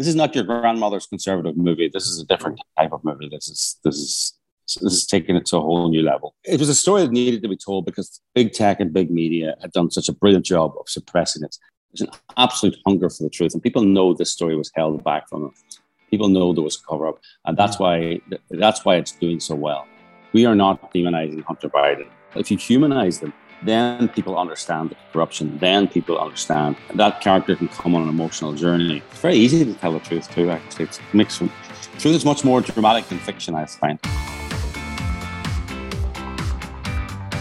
this is not your grandmother's conservative movie. This is a different type of movie. This is this is this is taking it to a whole new level. It was a story that needed to be told because big tech and big media had done such a brilliant job of suppressing it. There's an absolute hunger for the truth, and people know this story was held back from them. People know there was a cover up, and that's why that's why it's doing so well. We are not demonizing Hunter Biden. If you humanize them, then people understand the corruption. Then people understand that character can come on an emotional journey. It's very easy to tell the truth too. Actually, it's mixed. Truth is much more dramatic than fiction. I find.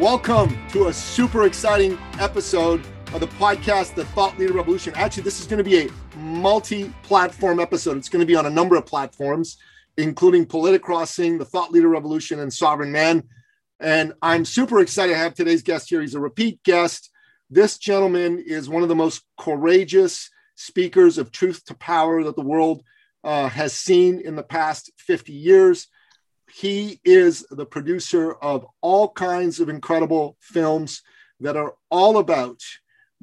Welcome to a super exciting episode of the podcast, The Thought Leader Revolution. Actually, this is going to be a multi platform episode. It's going to be on a number of platforms, including Politicrossing, The Thought Leader Revolution, and Sovereign Man. And I'm super excited to have today's guest here. He's a repeat guest. This gentleman is one of the most courageous speakers of truth to power that the world uh, has seen in the past 50 years. He is the producer of all kinds of incredible films that are all about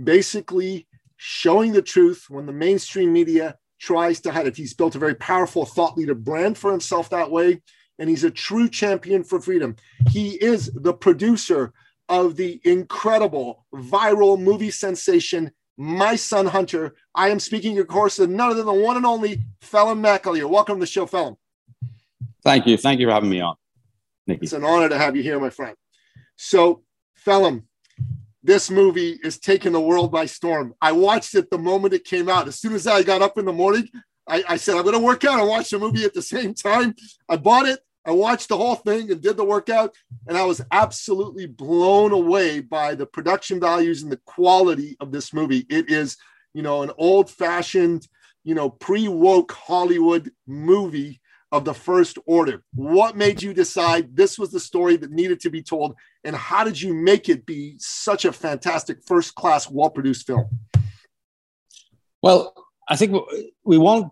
basically showing the truth when the mainstream media tries to hide it. He's built a very powerful thought leader brand for himself that way, and he's a true champion for freedom. He is the producer of the incredible viral movie sensation, My Son Hunter. I am speaking, of course, of none other than the one and only Phelim McAleer. Welcome to the show, Phelim. Thank you. Thank you for having me on. Nicky. It's an honor to have you here, my friend. So, Phelim, this movie is taking the world by storm. I watched it the moment it came out. As soon as I got up in the morning, I, I said, I'm going to work out and watch the movie at the same time. I bought it. I watched the whole thing and did the workout, and I was absolutely blown away by the production values and the quality of this movie. It is, you know, an old fashioned, you know, pre woke Hollywood movie of the first order. What made you decide this was the story that needed to be told? And how did you make it be such a fantastic, first class, well produced film? Well, I think we want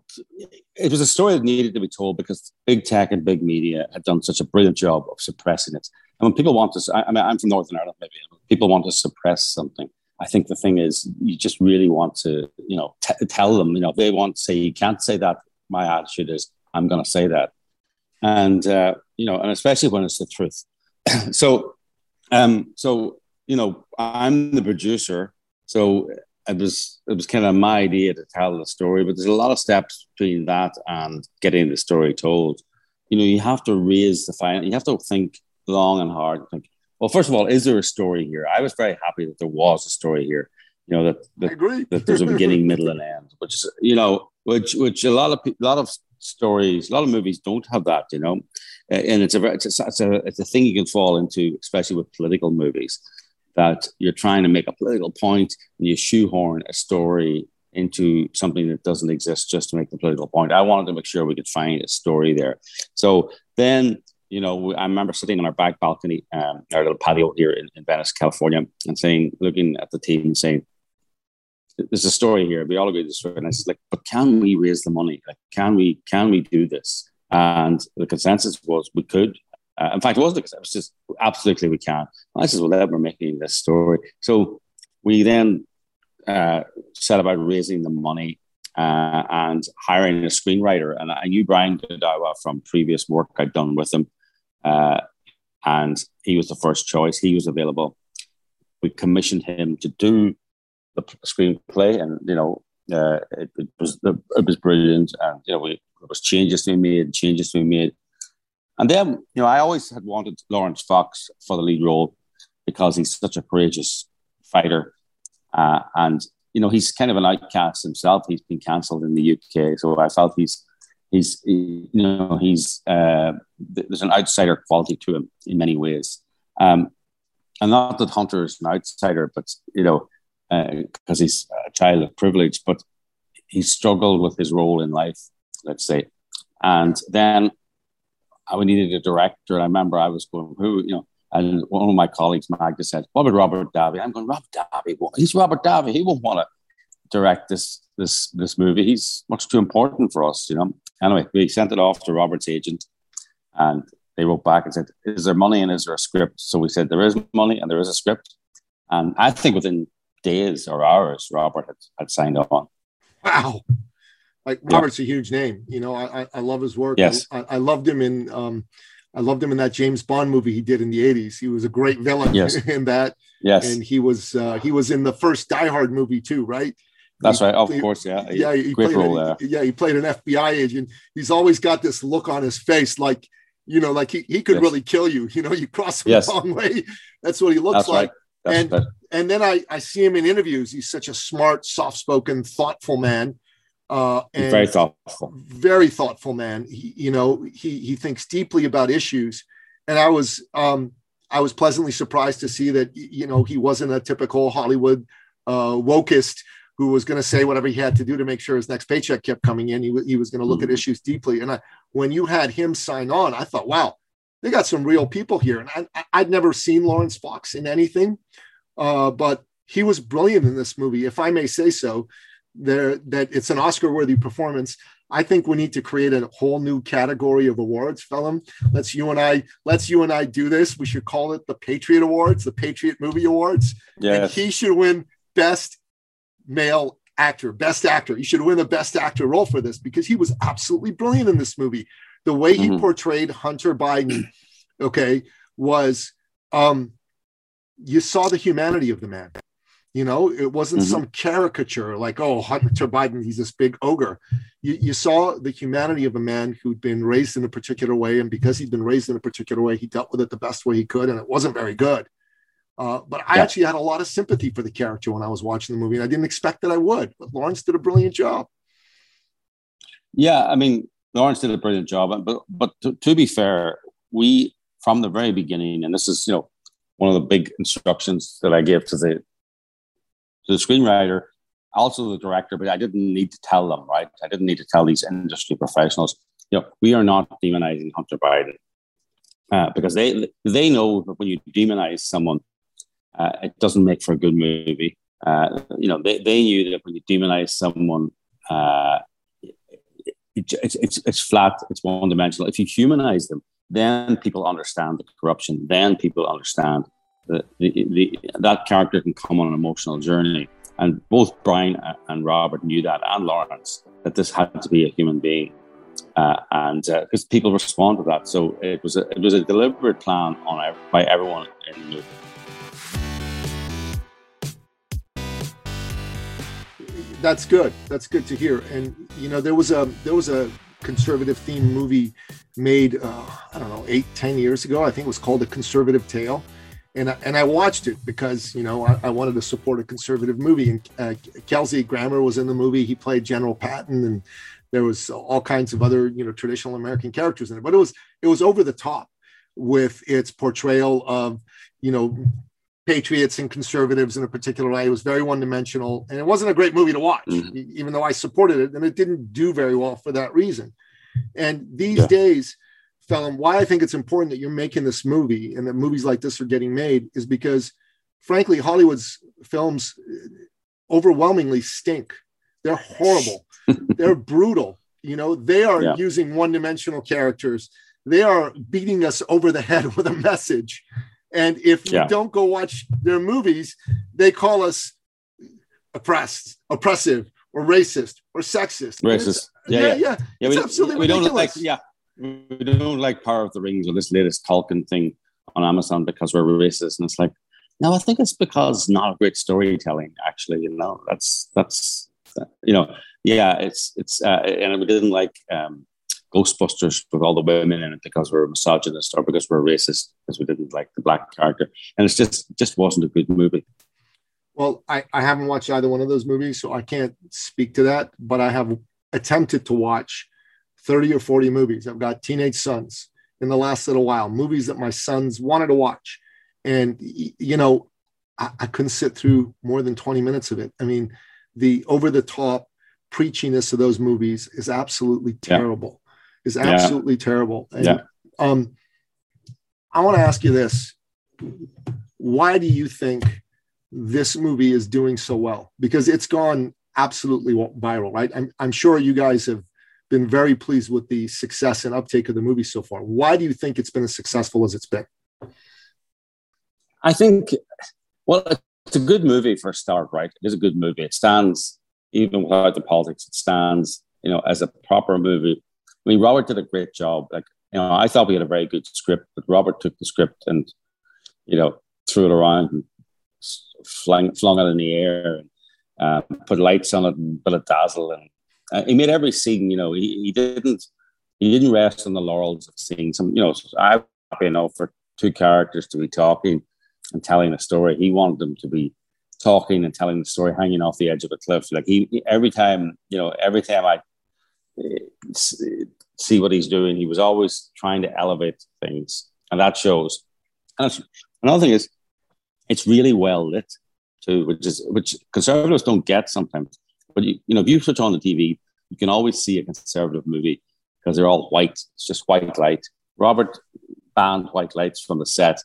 it was a story that needed to be told because big tech and big media had done such a brilliant job of suppressing it. And when people want to, I mean, I'm from Northern Ireland, maybe people want to suppress something. I think the thing is, you just really want to, you know, t- tell them, you know, they want to say, you can't say that. My attitude is, I'm going to say that. And, uh, you know, and especially when it's the truth. so, um, so, you know, I'm the producer. So it was, it was kind of my idea to tell the story, but there's a lot of steps between that and getting the story told. You know, you have to raise the final, you have to think long and hard and think, well, first of all, is there a story here? I was very happy that there was a story here. You know that that, that there's a beginning, middle, and end, which you know, which which a lot of a lot of stories. A lot of movies don't have that, you know, and it's a it's a, it's a it's a thing you can fall into, especially with political movies, that you're trying to make a political point and you shoehorn a story into something that doesn't exist just to make the political point. I wanted to make sure we could find a story there. So then, you know, I remember sitting on our back balcony, um, our little patio here in, in Venice, California, and saying, looking at the team and saying, there's a story here. We all agree this story. And I was like, but can we raise the money? Like, can we can we do this? And the consensus was we could. Uh, in fact, it wasn't. It was just absolutely we can. And I said, well, then we're making this story. So we then uh, set about raising the money uh, and hiring a screenwriter. And I knew Brian Godawa from previous work I'd done with him. Uh, and he was the first choice. He was available. We commissioned him to do the screenplay, and you know, uh, it, it, was it was brilliant, and you know, we there was changes be made, changes be made, and then you know, I always had wanted Laurence Fox for the lead role because he's such a courageous fighter, uh, and you know, he's kind of an outcast himself. He's been cancelled in the UK, so I felt he's he's you know he's uh, there's an outsider quality to him in many ways. Um, and not that Hunter is an outsider, but you know, because uh, he's a child of privilege. But he struggled with his role in life, let's say. And then I needed a director. And I remember I was going, who, you know, and one of my colleagues, Magda, said, What about Robert Davi? I'm going, Robert Davi. He's Robert Davi. He won't want to direct this this this movie. He's much too important for us, you know. Anyway, we sent it off to Robert's agent and they wrote back and said, Is there money and is there a script? So we said, There is money and there is a script. And I think within days or hours, Robert had, had signed on. Wow. Like Robert's yeah. a huge name. You know, I, I love his work. Yes. I, I loved him in um, I loved him in that James Bond movie he did in the 80s. He was a great villain yes. in that. Yes. And he was uh, he was in the first Die Hard movie too, right? That's he, right. Of course, yeah. Yeah, he Great played role a, Yeah, he played an FBI agent. He's always got this look on his face like, you know, like he, he could yes. really kill you. You know, you cross him yes. the wrong way. That's what he looks That's like. Right. That's and right. And then I, I see him in interviews. He's such a smart, soft-spoken, thoughtful man. Uh, and very thoughtful. Very thoughtful man. He, you know, he he thinks deeply about issues. And I was um, I was pleasantly surprised to see that you know he wasn't a typical Hollywood uh, wokist who was going to say whatever he had to do to make sure his next paycheck kept coming in. He, w- he was going to look mm-hmm. at issues deeply. And I, when you had him sign on, I thought, wow, they got some real people here. And I, would never seen Laurence Fox in anything, uh, but he was brilliant in this movie, if I may say so. There, that it's an Oscar-worthy performance. I think we need to create a whole new category of awards, Phelim. Let's you and I let's you and I do this. We should call it the Patriot Awards, the Patriot Movie Awards. Yeah, and he should win Best Male Actor, Best Actor. He should win the Best Actor role for this because he was absolutely brilliant in this movie. The way he mm-hmm. portrayed Hunter Biden, okay, was um, you saw the humanity of the man. You know, it wasn't mm-hmm. some caricature like, oh, Hunter Biden, he's this big ogre. You, you saw the humanity of a man who'd been raised in a particular way. And because he'd been raised in a particular way, he dealt with it the best way he could. And it wasn't very good. Uh, but I yeah. actually had a lot of sympathy for the character when I was watching the movie. And I didn't expect that I would. But Laurence did a brilliant job. Yeah. I mean, Laurence did a brilliant job. But, but to, to be fair, we, from the very beginning, and this is, you know, one of the big instructions that I gave to the to the screenwriter, also the director, but I didn't need to tell them, right? I didn't need to tell these industry professionals, you know, we are not demonizing Hunter Biden uh, because they they know that when you demonize someone, uh, it doesn't make for a good movie. Uh, you know, they, they knew that when you demonize someone, uh, it, it's, it's, it's flat, it's one dimensional. If you humanize them, then people understand the corruption. Then people understand the, the, the, that character can come on an emotional journey. And both Brian and Robert knew that, and Laurence, that this had to be a human being. Uh, and because uh, people respond to that, so it was a, it was a deliberate plan on by everyone in the movie. That's good. That's good to hear. And you know, there was a there was a conservative themed movie made uh, I don't know eight ten years ago. I think it was called A Conservative Tale and I, and I watched it because you know I, I wanted to support a conservative movie. And uh, Kelsey Grammer was in the movie; he played General Patton, and there was all kinds of other you know traditional American characters in it. But it was it was over the top with its portrayal of you know patriots and conservatives in a particular way. It was very one dimensional, and it wasn't a great movie to watch, mm-hmm. even though I supported it, and it didn't do very well for that reason. And these yeah. days Phelim, why I think it's important that you're making this movie and that movies like this are getting made is because, frankly, Hollywood's films uh, overwhelmingly stink. They're horrible. They're brutal. You know, they are yeah. using one dimensional characters. They are beating us over the head with a message. And if yeah. you don't go watch their movies, they call us oppressed, oppressive, or racist, or sexist. Racist. Yeah, yeah, yeah. yeah. yeah we, absolutely we ridiculous. don't like, yeah, we don't like Power of the Rings or this latest Tolkien thing on Amazon because we're racist. And it's like, no, I think it's because not a great storytelling. Actually, you know, that's that's you know, yeah, it's it's uh, and we didn't like um, Ghostbusters with all the women in it because we're misogynist or because we're racist because we didn't like the black character, and it's just just wasn't a good movie. Well, I, I haven't watched either one of those movies, so I can't speak to that. But I have attempted to watch 30 or 40 movies. I've got teenage sons in the last little while, movies that my sons wanted to watch. And, you know, I, I couldn't sit through more than 20 minutes of it. I mean, the over the top preachiness of those movies is absolutely terrible. Yeah. Is absolutely yeah. terrible. And, yeah. Um, I want to ask you this: Why do you think this movie is doing so well? Because it's gone absolutely viral, right? I'm, I'm sure you guys have been very pleased with the success and uptake of the movie so far. Why do you think it's been as successful as it's been? I think, well, it's a good movie for a start, right? It is a good movie. It stands, even without the politics, it stands, you know, as a proper movie. I mean, Robert did a great job. Like, you know, I thought we had a very good script, but Robert took the script and, you know, threw it around and flung, flung it in the air and uh, put lights on it and built a dazzle. And uh, he made every scene, you know, he, he didn't he didn't rest on the laurels of seeing some, you know, I'm happy enough for two characters to be talking and telling a story. He wanted them to be talking and telling the story hanging off the edge of a cliff. Like he, every time, you know, every time I uh, see what he's doing, he was always trying to elevate things, and that shows. And another thing is, it's really well lit too, which is which conservatives don't get sometimes. But you, you know, if you switch on the TV, you can always see a conservative movie because they're all white. It's just white light. Robert banned white lights from the set,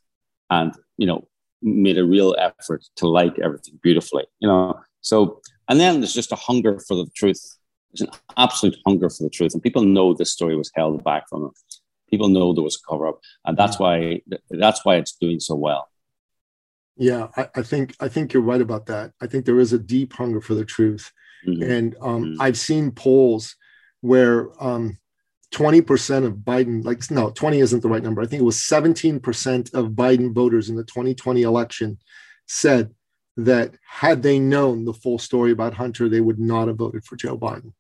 and you know, made a real effort to light everything beautifully. You know, so and then there's just a hunger for the truth. There's an absolute hunger for the truth, and people know this story was held back from them. People know there was a cover up, and that's mm-hmm. why that's why it's doing so well. Yeah, I, I, think I think you're right about that. I think there is a deep hunger for the truth, mm-hmm. and um, mm-hmm. I've seen polls where um, 20% of Biden, like no, 20 isn't the right number. I think it was 17% of Biden voters in the 2020 election said that had they known the full story about Hunter, they would not have voted for Joe Biden.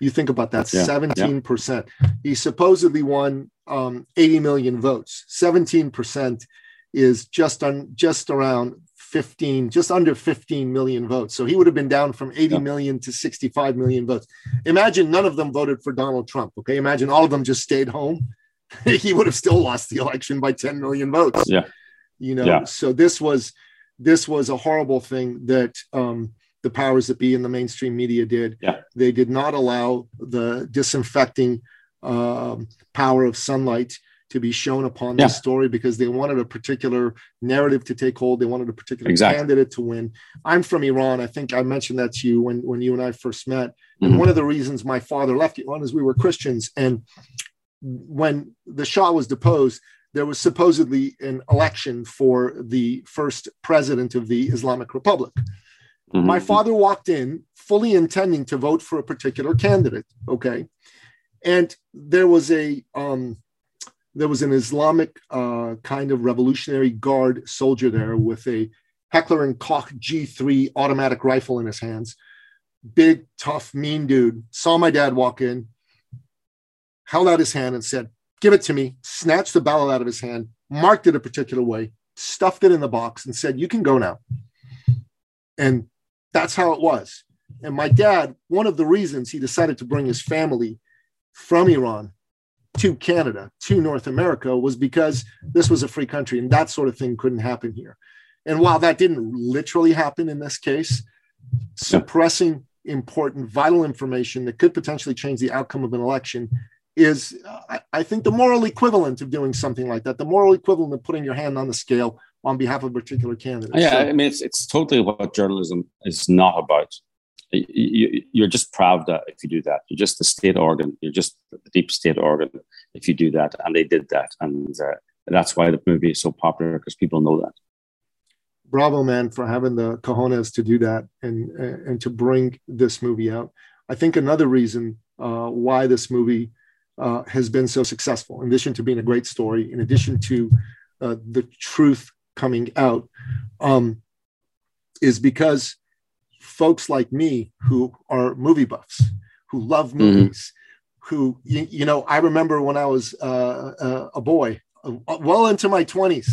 You think about that, yeah, 17%. Yeah. He supposedly won um, 80 million votes. 17% is just on just around 15 just under 15 million votes. So he would have been down from 80 yeah. million to 65 million votes. Imagine none of them voted for donald trump okay? Imagine all of them just stayed home. He would have still lost the election by 10 million votes. Yeah. You know yeah. so this was this was a horrible thing that um, the powers that be in the mainstream media did. Yeah. they did not allow the disinfecting um, power of sunlight to be shown upon yeah. this story because they wanted a particular narrative to take hold. They wanted a particular exactly. candidate to win. I'm from Iran. I think I mentioned that to you when, when you and I first met. Mm-hmm. And one of the reasons my father left Iran is we were Christians. And when the Shah was deposed, there was supposedly an election for the first president of the Islamic Republic. Mm-hmm. My father walked in fully intending to vote for a particular candidate. Okay. And there was a um, there was an Islamic uh, kind of Revolutionary Guard soldier there with a Heckler and Koch G3 automatic rifle in his hands. Big, tough, mean dude. Saw my dad walk in, held out his hand and said, Give it to me. Snatched the ballot out of his hand, marked it a particular way, stuffed it in the box, and said, You can go now. And that's how it was. And my dad, one of the reasons he decided to bring his family from Iran to Canada, to North America, was because this was a free country and that sort of thing couldn't happen here. And while that didn't literally happen in this case, suppressing important, vital information that could potentially change the outcome of an election is, I, I think, the moral equivalent of doing something like that, the moral equivalent of putting your hand on the scale on behalf of a particular candidate. Yeah, so, I mean, it's, it's totally what journalism is not about you, are just Pravda if you do that. You're just the state organ. You're just the deep state organ if you do that. And they did that, and uh, that's why the movie is so popular because people know that. Bravo, man, for having the cojones to do that and and to bring this movie out. I think another reason uh, why this movie uh, has been so successful, in addition to being a great story, in addition to uh, the truth coming out, um, is because folks like me who are movie buffs, who love mm-hmm. movies, mm-hmm. who, you, you, know, I remember when I was uh, uh, a boy, uh, well into my 20s,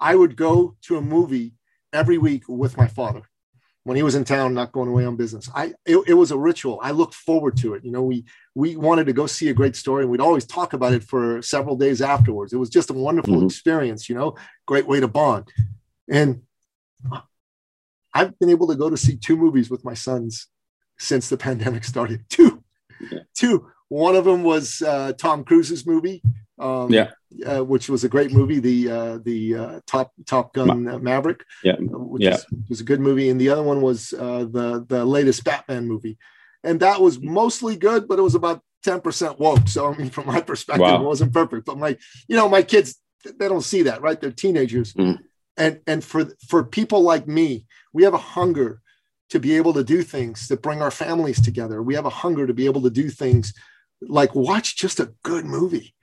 I would go to a movie every week with my father when he was in town, not going away on business. I it, it, was a ritual. I looked forward to it. You know, we we wanted to go see a great story, and we'd always talk about it for several days afterwards. It was just a wonderful mm-hmm. experience. You know, great way to bond. And I've been able to go to see two movies with my sons since the pandemic started. Two, yeah. two. One of them was uh, Tom Cruise's movie. Um, yeah. Uh, which was a great movie, the uh, the uh, Top Top Gun Ma- Maverick. Yeah, uh, which yeah. Is, was a good movie, and the other one was uh, the the latest Batman movie, and that was mostly good, but it was about ten percent woke. So I mean, from my perspective, wow. it wasn't perfect. But my, you know, my kids they don't see that, right? They're teenagers, mm. And and for for people like me, we have a hunger to be able to do things that bring our families together. We have a hunger to be able to do things like watch just a good movie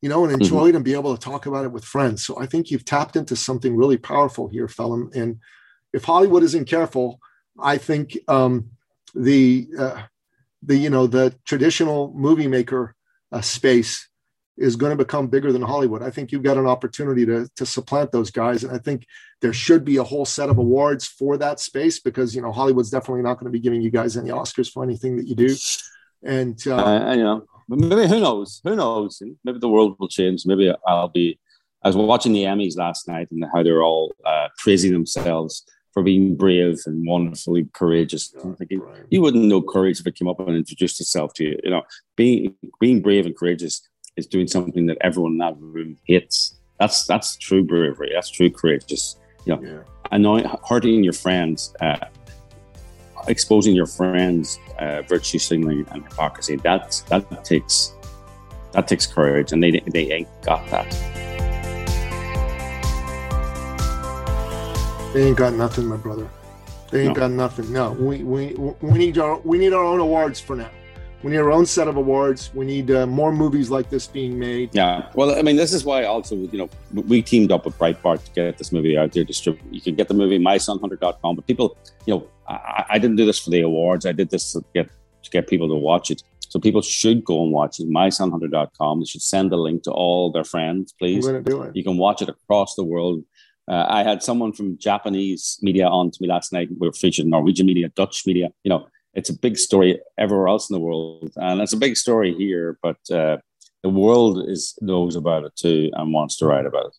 you know, and enjoy mm-hmm. it and be able to talk about it with friends. So I think you've tapped into something really powerful here, Phelim. And if Hollywood isn't careful, I think um, the uh, the you know the traditional movie maker uh, space is going to become bigger than Hollywood. I think you've got an opportunity to to supplant those guys, and I think there should be a whole set of awards for that space because you know Hollywood's definitely not going to be giving you guys any Oscars for anything that you do. And uh, uh, you know, maybe who knows? Who knows? Maybe the world will change. Maybe I'll be. I was watching the Emmys last night and how they're all uh, praising themselves for being brave and wonderfully courageous. I'm thinking, you wouldn't know courage if it came up and introduced itself to you. You know, being being brave and courageous is doing something that everyone in that room hates. That's that's true bravery. That's true courageous. You know, yeah. annoying, hurting your friends, uh, exposing your friends uh, virtue signaling and hypocrisy that that takes that takes courage and they they ain't got that they ain't got nothing my brother they ain't no. got nothing no we, we we need our we need our own awards for now we need our own set of awards. We need uh, more movies like this being made. Yeah, well, I mean, this is why also, you know, we teamed up with Breitbart to get this movie out there. Distribute. You can get the movie mysonhunter.com, but people, you know, I, I, didn't do this for the awards. I did this to get to get people to watch it. So people should go and watch it. mysonhunter.com. They should send the link to all their friends, please. I'm do it. You can watch it across the world. Uh, I had someone from Japanese media on to me last night. We were featured Norwegian media, Dutch media. You know, it's a big story everywhere else in the world, and it's a big story here. But uh, the world is knows about it too and wants to write about it.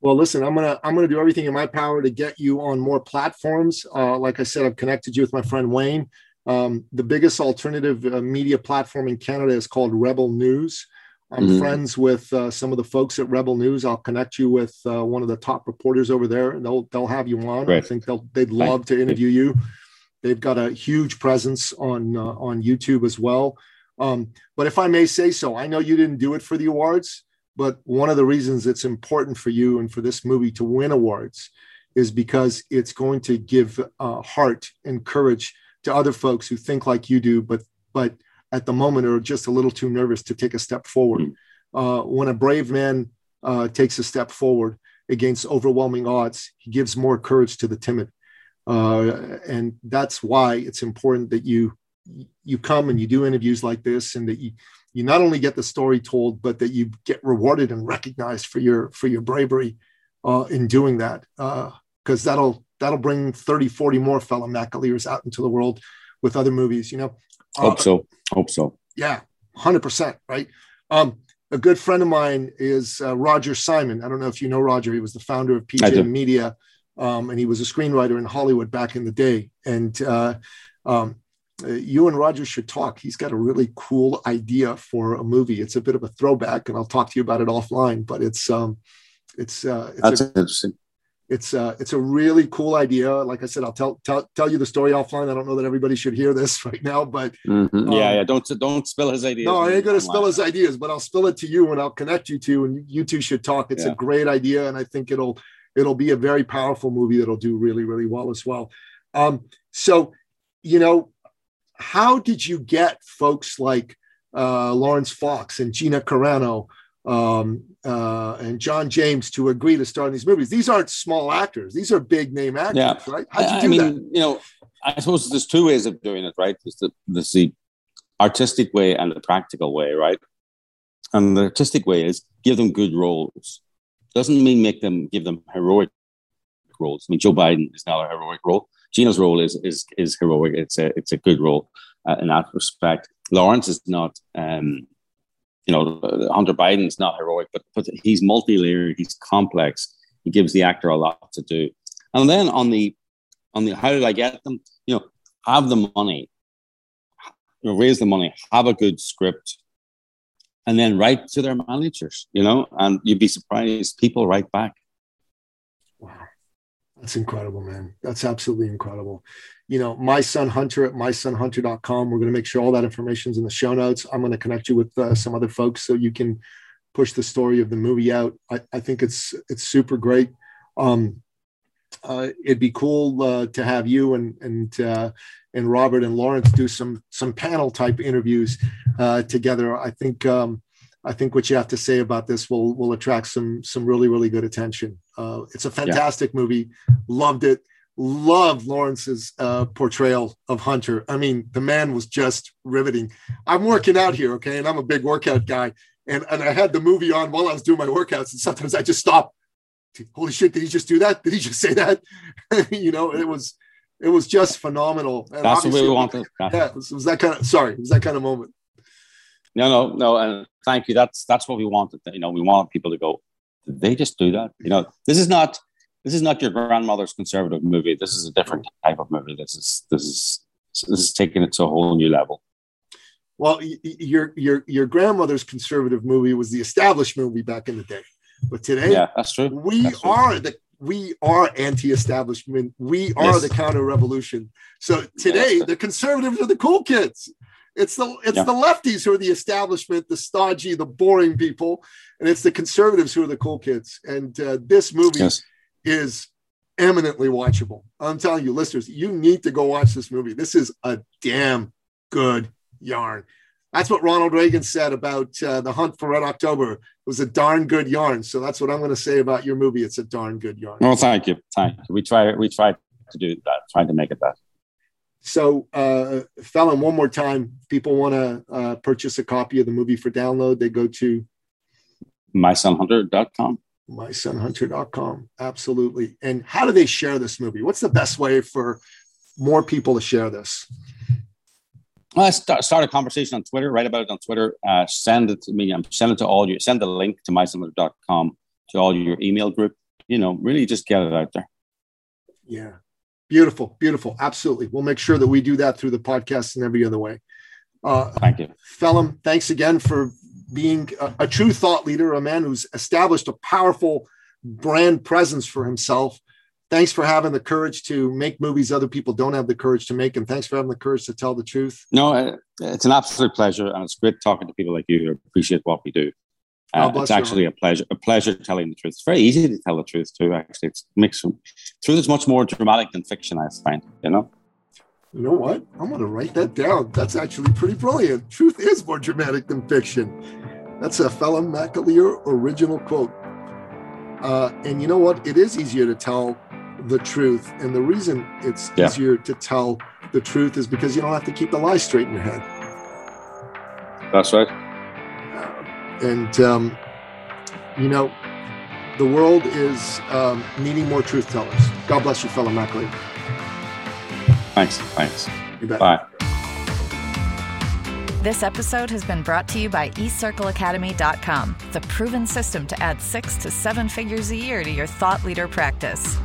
Well, listen, I'm gonna I'm gonna do everything in my power to get you on more platforms. Uh, like I said, I've connected you with my friend Wayne. Um, the biggest alternative uh, media platform in Canada is called Rebel News. I'm mm-hmm. friends with uh, some of the folks at Rebel News. I'll connect you with uh, one of the top reporters over there. And they'll they'll have you on. Great. I think they'll they'd love to interview you. They've got a huge presence on uh, on YouTube as well. Um, but if I may say so, I know you didn't do it for the awards, but one of the reasons it's important for you and for this movie to win awards is because it's going to give uh, heart and courage to other folks who think like you do, but but at the moment are just a little too nervous to take a step forward. Mm. Uh, when a brave man uh, takes a step forward against overwhelming odds, he gives more courage to the timid. Uh, and that's why it's important that you you come and you do interviews like this, and that you you not only get the story told, but that you get rewarded and recognized for your for your bravery uh, in doing that. Because uh, that'll that'll bring 30, 40 more fellow McAleers out into the world with other movies. You know. Hope so. Hope so. Yeah, hundred percent. Right. Um, a good friend of mine is uh, Roger Simon. I don't know if you know Roger. He was the founder of PJ Media um, and he was a screenwriter in Hollywood back in the day. And uh, um, you and Roger should talk. He's got a really cool idea for a movie. It's a bit of a throwback, and I'll talk to you about it offline. But it's um, it's uh, it's that's a, interesting. It's uh, it's a really cool idea. Like I said, I'll tell tell tell you the story offline. I don't know that everybody should hear this right now, but mm-hmm. um, yeah, yeah, don't don't spill his ideas. No, I ain't gonna spill his ideas, but I'll spill it to you, and I'll connect you to, and you two should talk. It's yeah. a great idea, and I think it'll it'll be a very powerful movie that'll do really, really well as well. Um, so, you know, how did you get folks like uh, Laurence Fox and Gina Carano um, uh, and John James to agree to star in these movies? These aren't small actors; these are big name actors, yeah. right? How'd you do I mean, that? You know, I suppose there's two ways of doing it, right? There's the, there's the artistic way and the practical way, right? And the artistic way is give them good roles doesn't mean make them give them heroic roles. I mean, Joe Biden is not a heroic role. Gina's role is is is heroic. It's a it's a good role uh, in that respect. Laurence is not. Um, you know, Hunter Biden is not heroic, but, but he's multi-layered. He's complex. He gives the actor a lot to do. And then on the on the how did I get them? You know, have the money you know, raise the money, have a good script, and then write to their managers, you know, and you'd be surprised people write back. Wow. That's incredible, man. That's absolutely incredible. You know, my son Hunter at mysonhunter.com. We're going to make sure all that information is in the show notes. I'm going to connect you with uh, some other folks so you can push the story of the movie out. I, I think it's it's super great. Um, uh, it'd be cool uh, to have you and and uh, and Robert and Laurence do some some panel type interviews uh, together. I think um, I think what you have to say about this will will attract some some really really good attention. Uh, it's a fantastic yeah. movie. Loved it. Loved Laurence's uh, portrayal of Hunter. I mean, the man was just riveting. I'm working out here, okay, and I'm a big workout guy. And, and I had the movie on while I was doing my workouts, and sometimes I just stop holy shit, did he just do that? Did he just say that? you know, it was it was just phenomenal. And That's what we wanted. Yeah, it was, it was, that kind of sorry, it was that kind of moment. No, no, no, and thank you. That's that's what we wanted. You know, we want people to go. Did they just do that? You know, this is not this is not your grandmother's conservative movie. This is a different type of movie. This is this is this is taking it to a whole new level. Well, your your your grandmother's conservative movie was the established movie back in the day. But today, yeah, that's true. We that's are the we are anti-establishment. We are yes. the counter-revolution. So today, yeah, the conservatives are the cool kids. It's the it's yeah. the lefties who are the establishment, the stodgy, the boring people, and it's the conservatives who are the cool kids. And uh, this movie yes. is eminently watchable. I'm telling you, listeners, you need to go watch this movie. This is a damn good yarn. That's what Ronald Reagan said about uh, the Hunt for Red October. It was a darn good yarn. So that's what I'm going to say about your movie. It's a darn good yarn. Well, thank you, thank you. We try we try to do that, trying to make it that. So, uh, Phelim, one more time, people want to uh, purchase a copy of the movie for download. They go to mysonhunter.com. Mysonhunter.com. Absolutely. And how do they share this movie? What's the best way for more people to share this? Well, start, start a conversation on Twitter, write about it on Twitter, uh, send it to me, um, send it to all you, send the link to mysonhunter.com to all your email group. You know, really just get it out there. Yeah. Beautiful, beautiful. Absolutely. We'll make sure that we do that through the podcast and every other way. Uh, Thank you. Phelim, thanks again for being a, a true thought leader, a man who's established a powerful brand presence for himself thanks for having the courage to make movies other people don't have the courage to make and thanks for having the courage to tell the truth. No uh, it's an absolute pleasure and it's great talking to people like you who appreciate what we do. Uh, it's actually a pleasure a pleasure telling the truth. It's very easy to tell the truth too actually. It's makes truth is much more dramatic than fiction i find you know? You know what? I'm going to write that down. That's actually pretty brilliant. Truth is more dramatic than fiction. That's a Phelim McAleer original quote. Uh, and you know what? It is easier to tell the truth. And the reason it's yeah. easier to tell the truth is because you don't have to keep the lie straight in your head. That's right. Uh, and, um, you know, the world is um, needing more truth tellers. God bless you, Phelim McAleer. Thanks. Thanks. Bye. This episode has been brought to you by eCircleAcademy.com, the proven system to add six to seven figures a year to your thought leader practice.